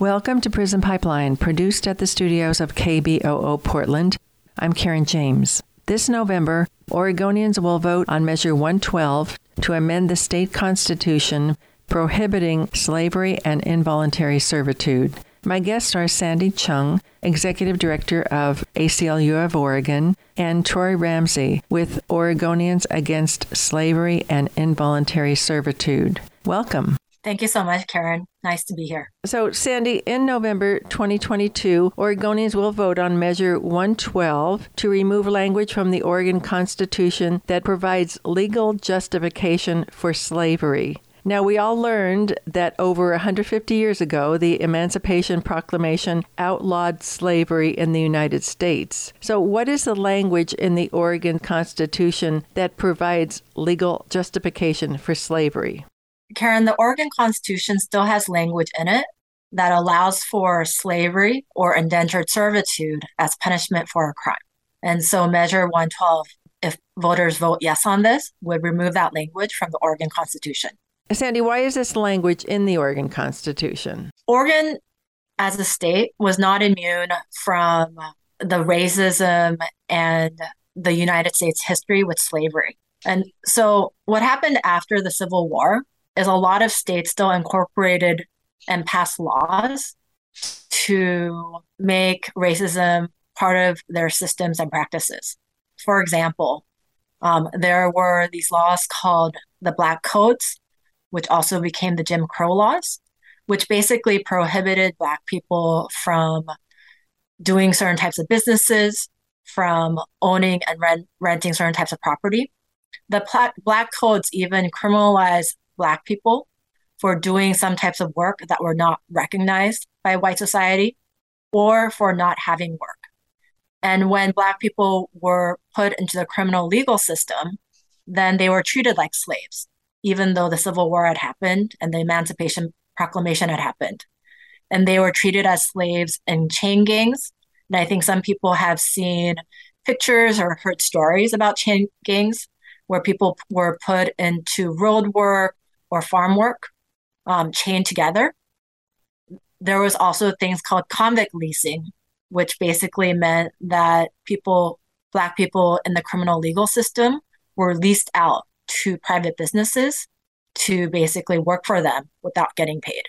Welcome to Prison Pipeline, produced at the studios of KBOO Portland. I'm Karen James. This November, Oregonians will vote on Measure 112 to amend the state constitution prohibiting slavery and involuntary servitude. My guests are Sandy Chung, Executive Director of ACLU of Oregon, and Troy Ramsey with Oregonians Against Slavery and Involuntary Servitude. Welcome. Thank you so much, Karen. Nice to be here. So, Sandy, in November 2022, Oregonians will vote on Measure 112 to remove language from the Oregon Constitution that provides legal justification for slavery. Now, we all learned that over 150 years ago, the Emancipation Proclamation outlawed slavery in the United States. So, what is the language in the Oregon Constitution that provides legal justification for slavery? Karen, the Oregon Constitution still has language in it that allows for slavery or indentured servitude as punishment for a crime. And so Measure 112, if voters vote yes on this, would remove that language from the Oregon Constitution. Sandy, why is this language in the Oregon Constitution? Oregon, as a state, was not immune from the racism and the United States history with slavery. And so, what happened after the Civil War is a lot of states still incorporated and passed laws to make racism part of their systems and practices. For example, um, there were these laws called the Black Codes, which also became the Jim Crow laws, which basically prohibited Black people from doing certain types of businesses, from owning and rent, renting certain types of property. The Black, Black Codes even criminalized Black people for doing some types of work that were not recognized by white society or for not having work. And when Black people were put into the criminal legal system, then they were treated like slaves, even though the Civil War had happened and the Emancipation Proclamation had happened. And they were treated as slaves in chain gangs. And I think some people have seen pictures or heard stories about chain gangs where people were put into road work or farm work um, chained together. There was also things called convict leasing, which basically meant that people, Black people in the criminal legal system, were leased out to private businesses to basically work for them without getting paid.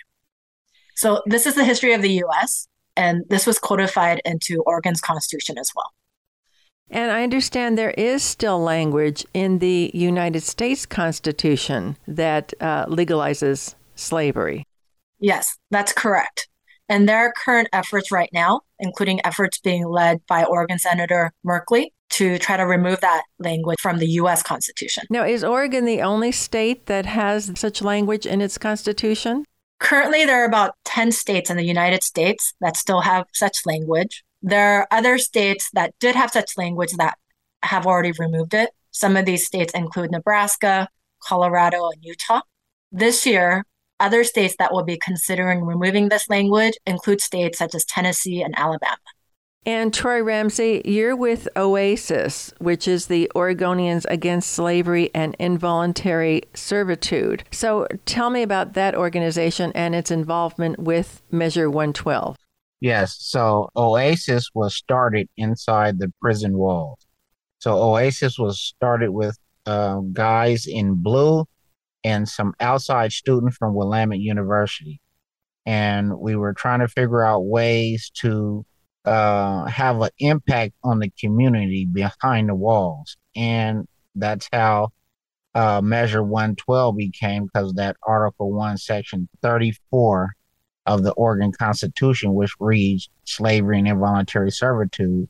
So, this is the history of the US, and this was codified into Oregon's constitution as well. And I understand there is still language in the United States Constitution that uh, legalizes slavery. Yes, that's correct. And there are current efforts right now, including efforts being led by Oregon Senator Merkley to try to remove that language from the U.S. Constitution. Now, is Oregon the only state that has such language in its Constitution? Currently, there are about 10 states in the United States that still have such language. There are other states that did have such language that have already removed it. Some of these states include Nebraska, Colorado, and Utah. This year, other states that will be considering removing this language include states such as Tennessee and Alabama. And Troy Ramsey, you're with OASIS, which is the Oregonians Against Slavery and Involuntary Servitude. So tell me about that organization and its involvement with Measure 112. Yes. So Oasis was started inside the prison walls. So Oasis was started with uh, guys in blue and some outside students from Willamette University. And we were trying to figure out ways to uh, have an impact on the community behind the walls. And that's how uh, Measure 112 became because that Article 1, Section 34 of the Oregon Constitution, which reads slavery and involuntary servitude,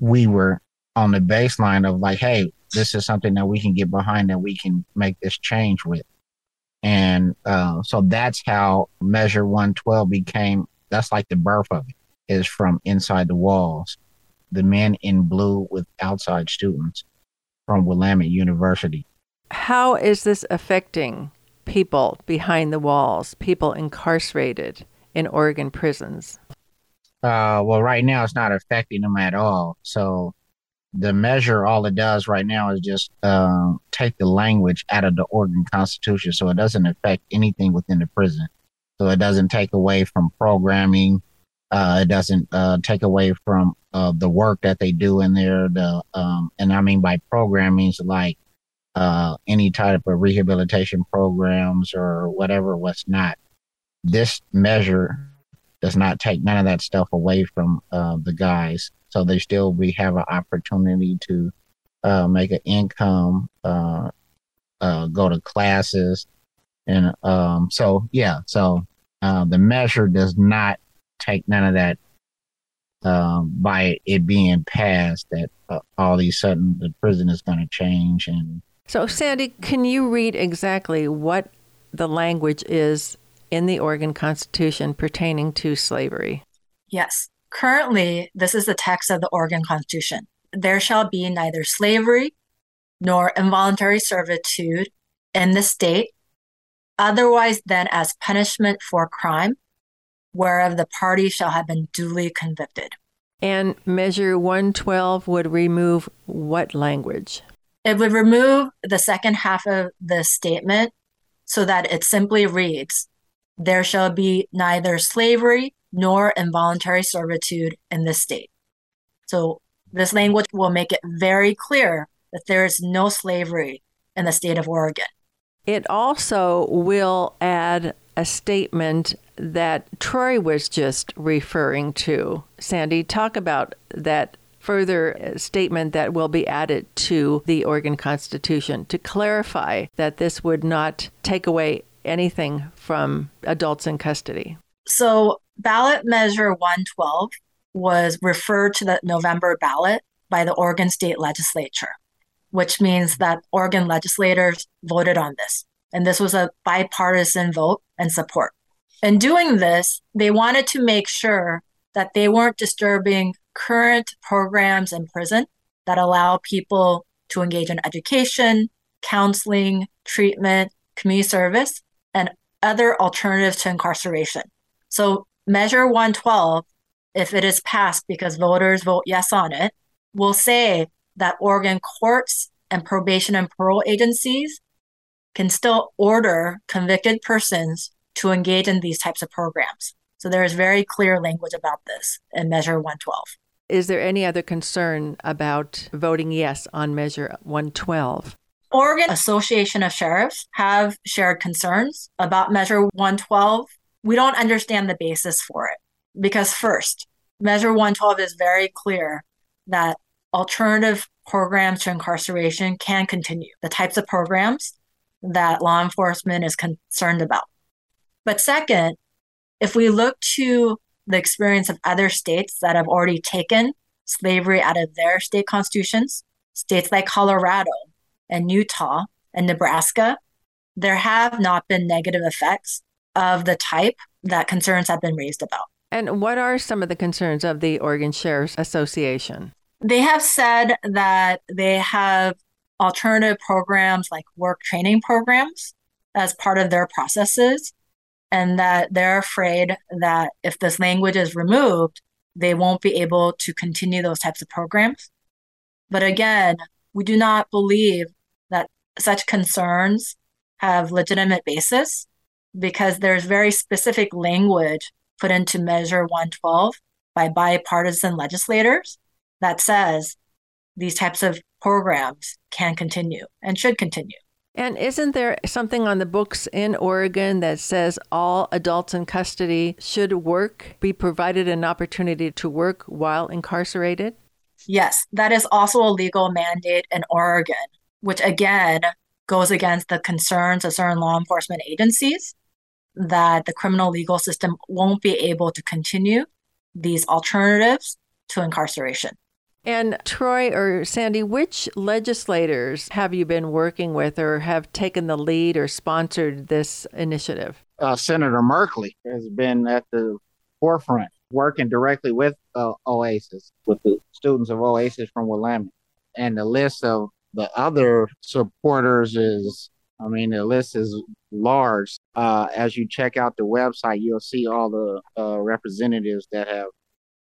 we were on the baseline of like, hey, this is something that we can get behind that we can make this change with. And uh, so that's how Measure 112 became, that's like the birth of it, is from inside the walls. The men in blue with outside students from Willamette University. How is this affecting people behind the walls, people incarcerated in Oregon prisons? Uh, well, right now it's not affecting them at all. So the measure, all it does right now is just uh, take the language out of the Oregon Constitution, so it doesn't affect anything within the prison. So it doesn't take away from programming. Uh, it doesn't uh, take away from uh, the work that they do in there. The um, and I mean by programming is like uh, any type of rehabilitation programs or whatever was not. This measure does not take none of that stuff away from uh, the guys, so they still we have an opportunity to uh, make an income, uh, uh, go to classes, and um, so yeah, so the measure does not take none of that um, by it being passed that all of a sudden the prison is going to change and so sandy can you read exactly what the language is in the oregon constitution pertaining to slavery yes currently this is the text of the oregon constitution there shall be neither slavery nor involuntary servitude in the state otherwise than as punishment for crime whereof the party shall have been duly convicted. And Measure 112 would remove what language? It would remove the second half of the statement so that it simply reads There shall be neither slavery nor involuntary servitude in this state. So, this language will make it very clear that there is no slavery in the state of Oregon. It also will add a statement that Troy was just referring to. Sandy, talk about that further uh, statement that will be added to the Oregon Constitution to clarify that this would not take away anything from adults in custody. So, ballot measure 112 was referred to the November ballot by the Oregon State Legislature, which means that Oregon legislators voted on this. And this was a bipartisan vote and support. In doing this, they wanted to make sure that they weren't disturbing current programs in prison that allow people to engage in education, counseling, treatment, community service, and other alternatives to incarceration. So, Measure 112, if it is passed because voters vote yes on it, will say that Oregon courts and probation and parole agencies can still order convicted persons to engage in these types of programs. So there is very clear language about this in Measure 112. Is there any other concern about voting yes on Measure 112? Oregon Association of Sheriffs have shared concerns about Measure 112. We don't understand the basis for it because, first, Measure 112 is very clear that alternative programs to incarceration can continue, the types of programs that law enforcement is concerned about. But second, if we look to the experience of other states that have already taken slavery out of their state constitutions, states like Colorado and Utah and Nebraska, there have not been negative effects of the type that concerns have been raised about. And what are some of the concerns of the Oregon Sheriff's Association? They have said that they have alternative programs like work training programs as part of their processes and that they're afraid that if this language is removed, they won't be able to continue those types of programs. But again, we do not believe that such concerns have legitimate basis because there's very specific language put into Measure 112 by bipartisan legislators that says these types of programs can continue and should continue. And isn't there something on the books in Oregon that says all adults in custody should work, be provided an opportunity to work while incarcerated? Yes, that is also a legal mandate in Oregon, which again goes against the concerns of certain law enforcement agencies that the criminal legal system won't be able to continue these alternatives to incarceration. And Troy or Sandy, which legislators have you been working with or have taken the lead or sponsored this initiative? Uh, Senator Merkley has been at the forefront working directly with uh, Oasis, with the students of Oasis from Willamette. And the list of the other supporters is, I mean, the list is large. Uh, as you check out the website, you'll see all the uh, representatives that have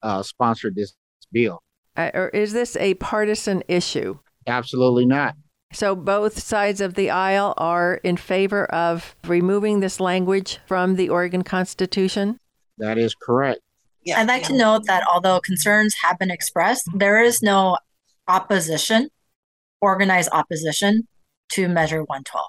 uh, sponsored this bill. Uh, or is this a partisan issue? Absolutely not. So both sides of the aisle are in favor of removing this language from the Oregon Constitution? That is correct. I'd like to note that although concerns have been expressed, there is no opposition, organized opposition to Measure 112.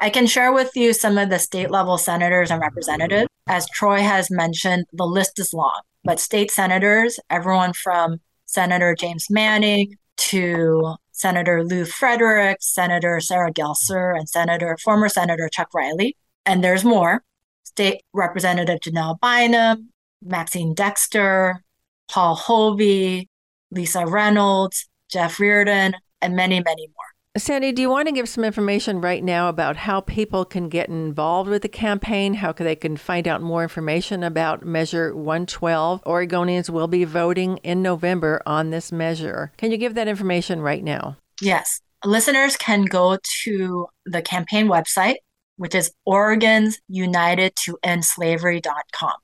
I can share with you some of the state level senators and representatives. As Troy has mentioned, the list is long, but state senators, everyone from Senator James Manning to Senator Lew Fredericks, Senator Sara Gelser, and Senator former Senator Chuck Riley, and there's more. State Representative Janelle Bynum, Maxine Dexter, Paul Holvey, Lisa Reynolds, Jeff Reardon, and many, many more. Sandy, do you want to give some information right now about how people can get involved with the campaign? How they can find out more information about Measure 112? Oregonians will be voting in November on this measure. Can you give that information right now? Yes. Listeners can go to the campaign website, which is Oregon's United to End Slavery.com.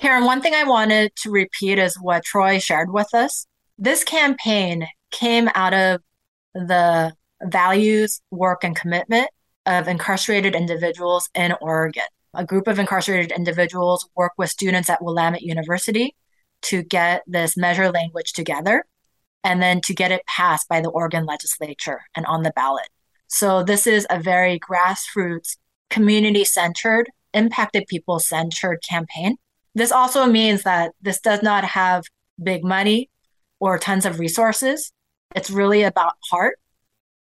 Karen, one thing I wanted to repeat is what Troy shared with us. This campaign came out of the values, work, and commitment of incarcerated individuals in Oregon. A group of incarcerated individuals work with students at Willamette University to get this measure language together and then to get it passed by the Oregon legislature and on the ballot. So, this is a very grassroots, community centered, impacted people centered campaign. This also means that this does not have big money or tons of resources. It's really about heart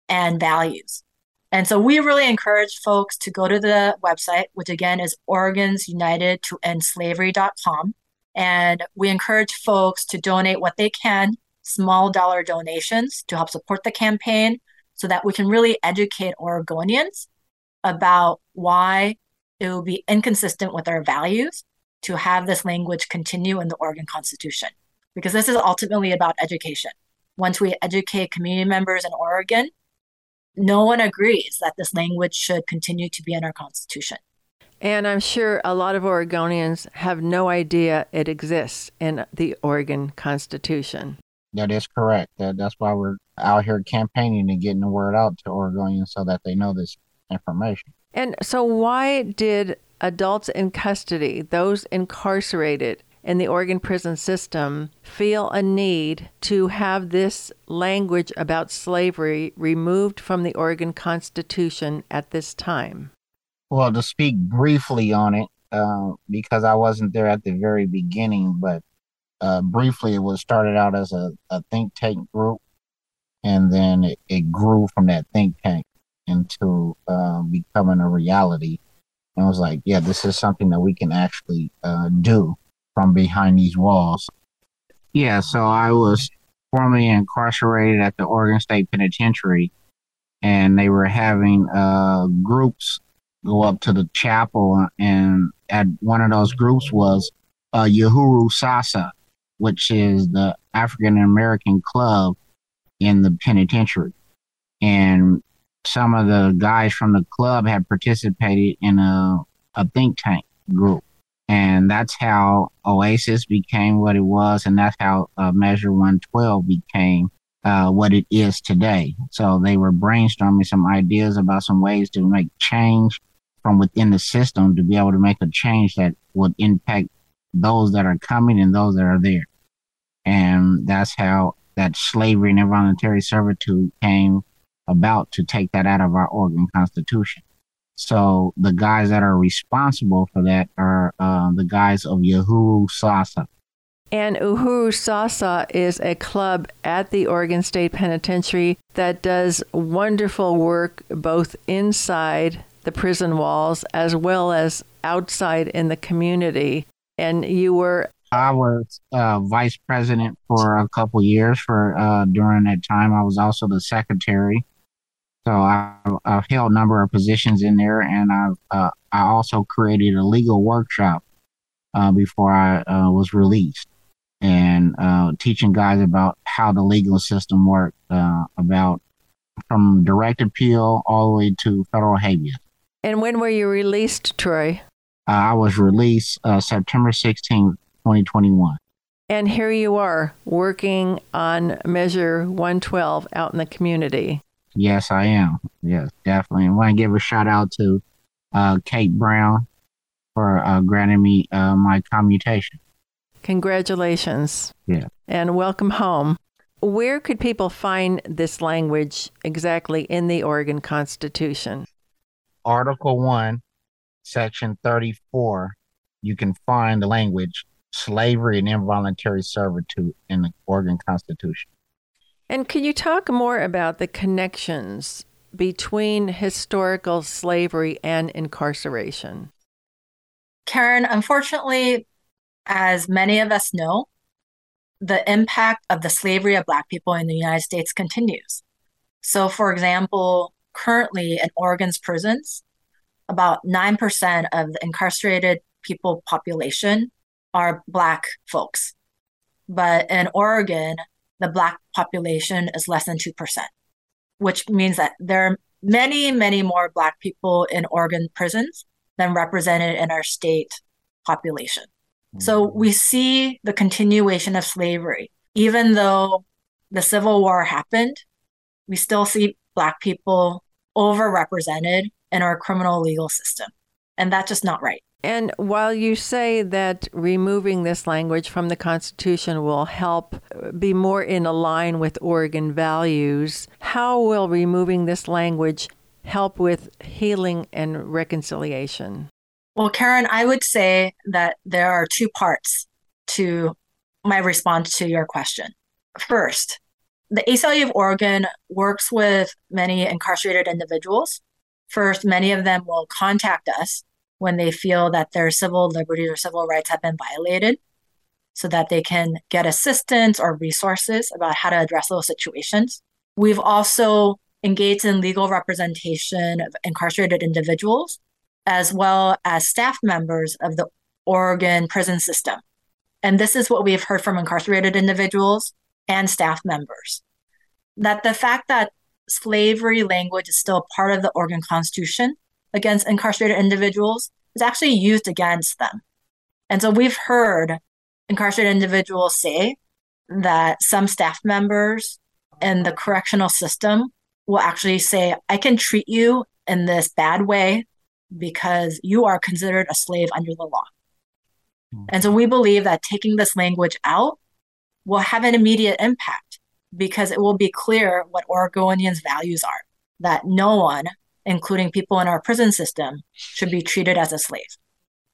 and values. And so we really encourage folks to go to the website, which again is Oregon's United to End Slavery.com. And we encourage folks to donate what they can, small dollar donations to help support the campaign so that we can really educate Oregonians about why it will be inconsistent with our values to have this language continue in the Oregon Constitution. Because this is ultimately about education. Once we educate community members in Oregon no one agrees that this language should continue to be in our Constitution. And I'm sure a lot of Oregonians have no idea it exists in the Oregon Constitution. That is correct. That, that's why we're out here campaigning and getting the word out to Oregonians so that they know this information. And so, why did adults in custody, those incarcerated, in the Oregon prison system feel a need to have this language about slavery removed from the Oregon Constitution at this time? Well, to speak briefly on it, uh, because I wasn't there at the very beginning, but uh, briefly, it was started out as a, a think tank group, and then it, it, grew from that think tank into uh, becoming a reality. And I was like, yeah, this is something that we can actually uh, do from behind these walls. Yeah, so I was formerly incarcerated at the Oregon State Penitentiary, and they were having uh, groups go up to the chapel, and at one of those groups was uh, Uhuru Sasa, which is the African American club in the penitentiary. And some of the guys from the club had participated in a, a think tank group and that's how Oasis became what it was, and that's how uh, Measure 112 became uh, what it is today. So they were brainstorming some ideas about some ways to make change from within the system to be able to make a change that would impact those that are coming and those that are there. And that's how that slavery and involuntary servitude came about to take that out of our Oregon Constitution. So the guys that are responsible for that are uh, the guys of Uhuru Sasa. And Uhuru Sasa is a club at the Oregon State Penitentiary that does wonderful work both inside the prison walls as well as outside in the community. And you were. I was uh, vice president for a couple years. For uh, during that time, I was also the secretary so I, have held a number of positions in there, and I've uh, I also created a legal workshop uh, before I uh, was released, and uh, teaching guys about how the legal system worked, uh, about from direct appeal all the way to federal habeas. And when were you released, Troy? Uh, I was released September 16, 2021. And here you are working on Measure 112 out in the community. Yes, I am. Yes, definitely. I want to give a shout out to uh, Kate Brown for uh, granting me uh, my commutation. Congratulations. Yeah. And welcome home. Where could people find this language exactly in the Oregon Constitution? Article 1, Section 34, you can find the language slavery and involuntary servitude in the Oregon Constitution. And can you talk more about the connections between historical slavery and incarceration? Karen, unfortunately, as many of us know, the impact of the slavery of Black people in the United States continues. So, for example, currently in Oregon's prisons, about 9% of the incarcerated people population are Black folks. But in Oregon, the Black population is less than 2%, which means that there are many, many more Black people in Oregon prisons than represented in our state population. So mm-hmm. we see the continuation of slavery. Even though the Civil War happened, we still see Black people overrepresented in our criminal legal system. And that's just not right. And while you say that removing this language from the Constitution will help uh, be more in line with Oregon values, how will removing this language help with healing and reconciliation? Well, Karen, I would say that there are two parts to my response to your question. First, the ACLU of Oregon works with many incarcerated individuals. First, many of them will contact us when they feel that their civil liberties or civil rights have been violated so that they can get assistance or resources about how to address those situations. We've also engaged in legal representation of incarcerated individuals as well as staff members of the Oregon prison system. And this is what we've heard from incarcerated individuals and staff members that the fact that slavery language is still part of the Oregon Constitution against incarcerated individuals is actually used against them. And so we've heard incarcerated individuals say that some staff members in the correctional system will actually say, I can treat you in this bad way because you are considered a slave under the law. Mm-hmm. And so we believe that taking this language out will have an immediate impact because it will be clear what Oregonians' values are that no one, including people in our prison system, should be treated as a slave.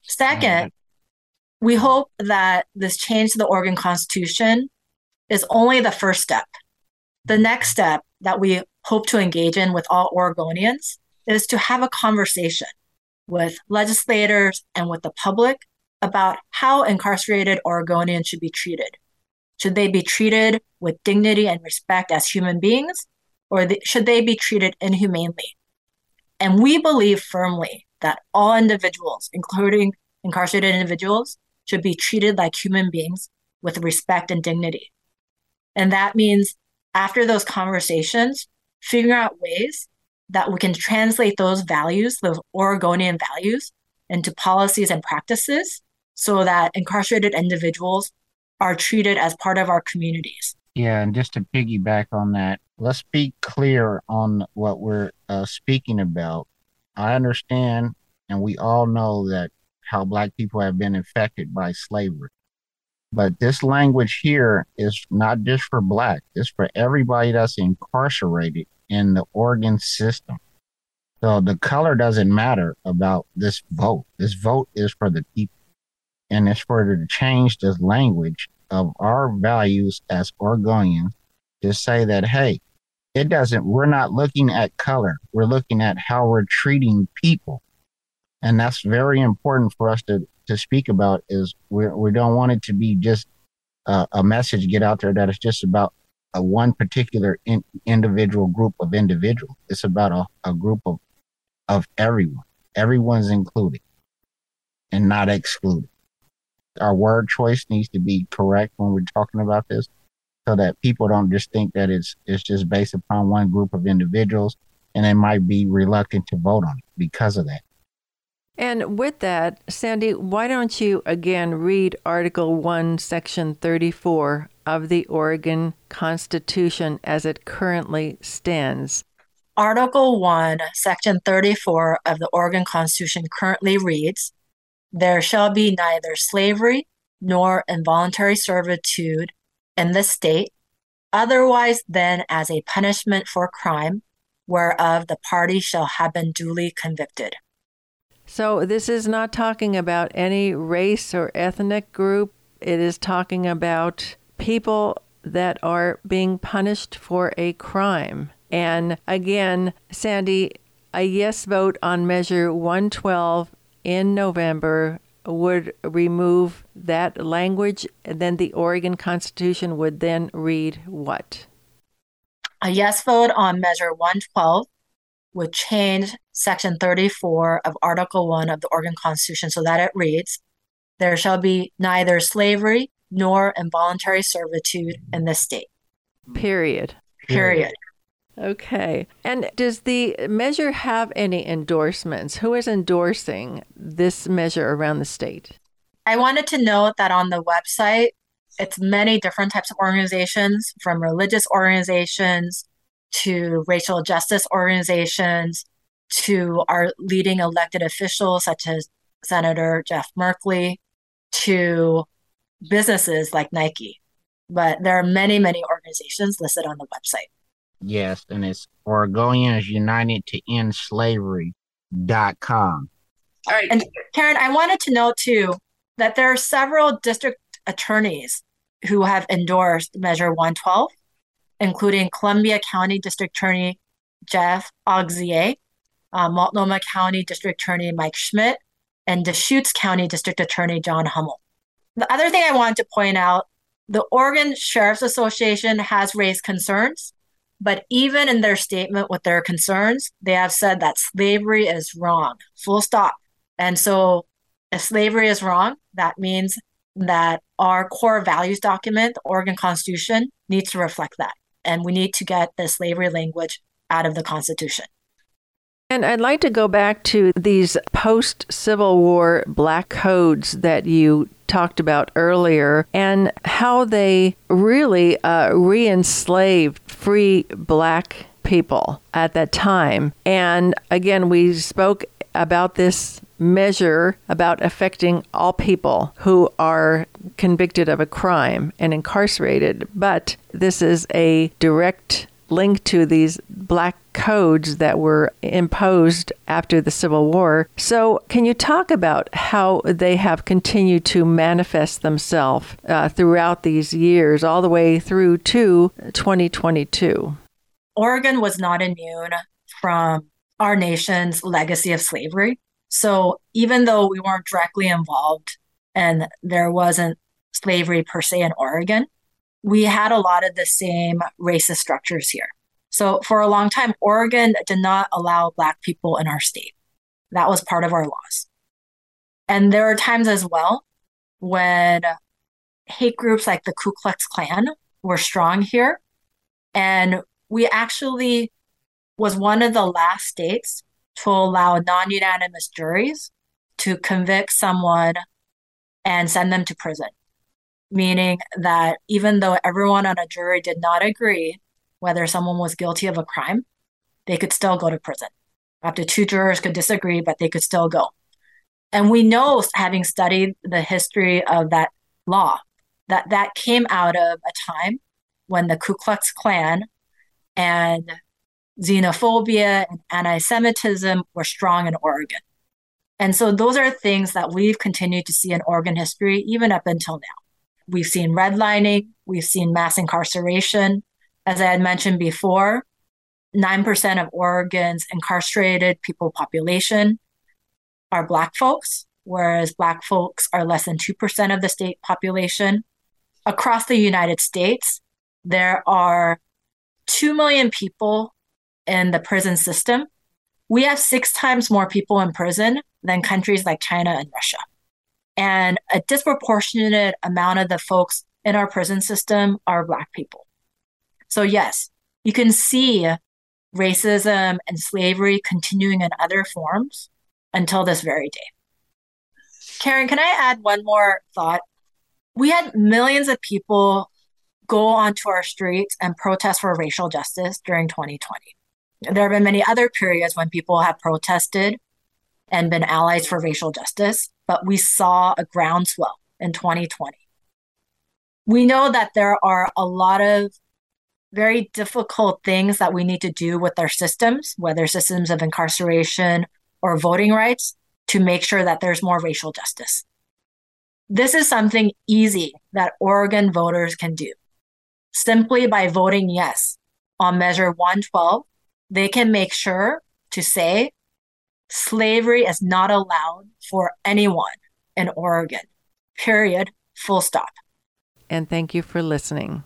Second, mm-hmm. we hope that this change to the Oregon Constitution is only the first step. The next step that we hope to engage in with all Oregonians is to have a conversation with legislators and with the public about how incarcerated Oregonians should be treated. Should they be treated with dignity and respect as human beings, or should they be treated inhumanely? And we believe firmly that all individuals, including incarcerated individuals, should be treated like human beings with respect and dignity. And that means after those conversations, figuring out ways that we can translate those values, those Oregonian values, into policies and practices so that incarcerated individuals are treated as part of our communities. Yeah, and just to piggyback on that, let's be clear on what we're uh, speaking about. I understand, and we all know that how Black people have been affected by slavery. But this language here is not just for Black, it's for everybody that's incarcerated in the Oregon system. So the color doesn't matter about this vote. This vote is for the people. And it's for to change this language of our values as Oregonians to say that, hey, it doesn't, we're not looking at color. We're looking at how we're treating people. And that's very important for us to, to speak about is we, we don't want it to be just a, a message get out there that is just about a one particular in, individual group of individuals. It's about a, a group of of everyone. Everyone's included and not excluded. Our word choice needs to be correct when we're talking about this so that people don't just think that it's it's just based upon one group of individuals and they might be reluctant to vote on it because of that. And with that, Sandy, why don't you again read Article 1, Section 34 of the Oregon Constitution as it currently stands? Article 1, Section 34 of the Oregon Constitution currently reads There shall be neither slavery nor involuntary servitude in the state, otherwise than as a punishment for crime whereof the party shall have been duly convicted. So, this is not talking about any race or ethnic group. It is talking about people that are being punished for a crime. And again, Sandy, a yes vote on Measure 112 in November would remove that language, and then the Oregon Constitution would then read what? A yes vote on Measure 112 would change Section 34 of Article 1 of the Oregon Constitution so that it reads There shall be neither slavery nor involuntary servitude in this state. Period. Period. Okay. And does the measure have any endorsements? Who is endorsing this measure around the state? I wanted to note that on the website, it's many different types of organizations, from religious organizations to racial justice organizations to our leading elected officials, such as Senator Jeff Merkley, to businesses like Nike. But there are many, many organizations listed on the website. Yes, and it's Oregonians United to End Slavery.com. All right. And Karen, I wanted to note too that there are several district attorneys who have endorsed Measure 112, including Columbia County District Attorney Jeff Auxier, uh, Multnomah County District Attorney Mike Schmidt, and Deschutes County District Attorney John Hummel. The other thing I wanted to point out the Oregon Sheriff's Association has raised concerns but even in their statement with their concerns, they have said that slavery is wrong, full stop. And so if slavery is wrong, that means that our core values document, the Oregon Constitution, needs to reflect that. And we need to get the slavery language out of the Constitution. And I'd like to go back to these post Civil War black codes that you talked about earlier and how they really uh, re enslaved free black people at that time. And again, we spoke about this measure about affecting all people who are convicted of a crime and incarcerated, but this is a direct link to these black codes that were imposed after the Civil War. So, can you talk about how they have continued to manifest themselves uh, throughout these years, all the way through to 2022? Oregon was not immune from our nation's legacy of slavery. So, even though we weren't directly involved and there wasn't slavery per se in Oregon, we had a lot of the same racist structures here. So for a long time, Oregon did not allow Black people in our state. That was part of our laws. And there are times as well when hate groups like the Ku Klux Klan were strong here. And we actually was one of the last states to allow non-unanimous juries to convict someone and send them to prison meaning that even though everyone on a jury did not agree whether someone was guilty of a crime, they could still go to prison. Up to two jurors could disagree, but they could still go. And we know, having studied the history of that law, that that came out of a time when the Ku Klux Klan and xenophobia and anti Semitism were strong in Oregon. And so those are things that we've continued to see in Oregon history, even up until now. We've seen redlining, we've seen mass incarceration. As I had mentioned before, 9% of Oregon's incarcerated people population are Black folks, whereas Black folks are less than 2% of the state population. Across the United States, there are 2 million people in the prison system. We have six times more people in prison than countries like China and Russia. And a disproportionate amount of the folks in our prison system are Black people. So, yes, you can see racism and slavery continuing in other forms until this very day. Karen, can I add one more thought? We had millions of people go onto our streets and protest for racial justice during 2020. There have been many other periods when people have protested and been allies for racial justice, but we saw a groundswell in 2020. We know that there are a lot of very difficult things that we need to do with our systems, whether systems of incarceration or voting rights, to make sure that there's more racial justice. This is something easy that Oregon voters can do. Simply by voting yes on Measure 112, they can make sure to say slavery is not allowed for anyone in Oregon, period, full stop. And thank you for listening.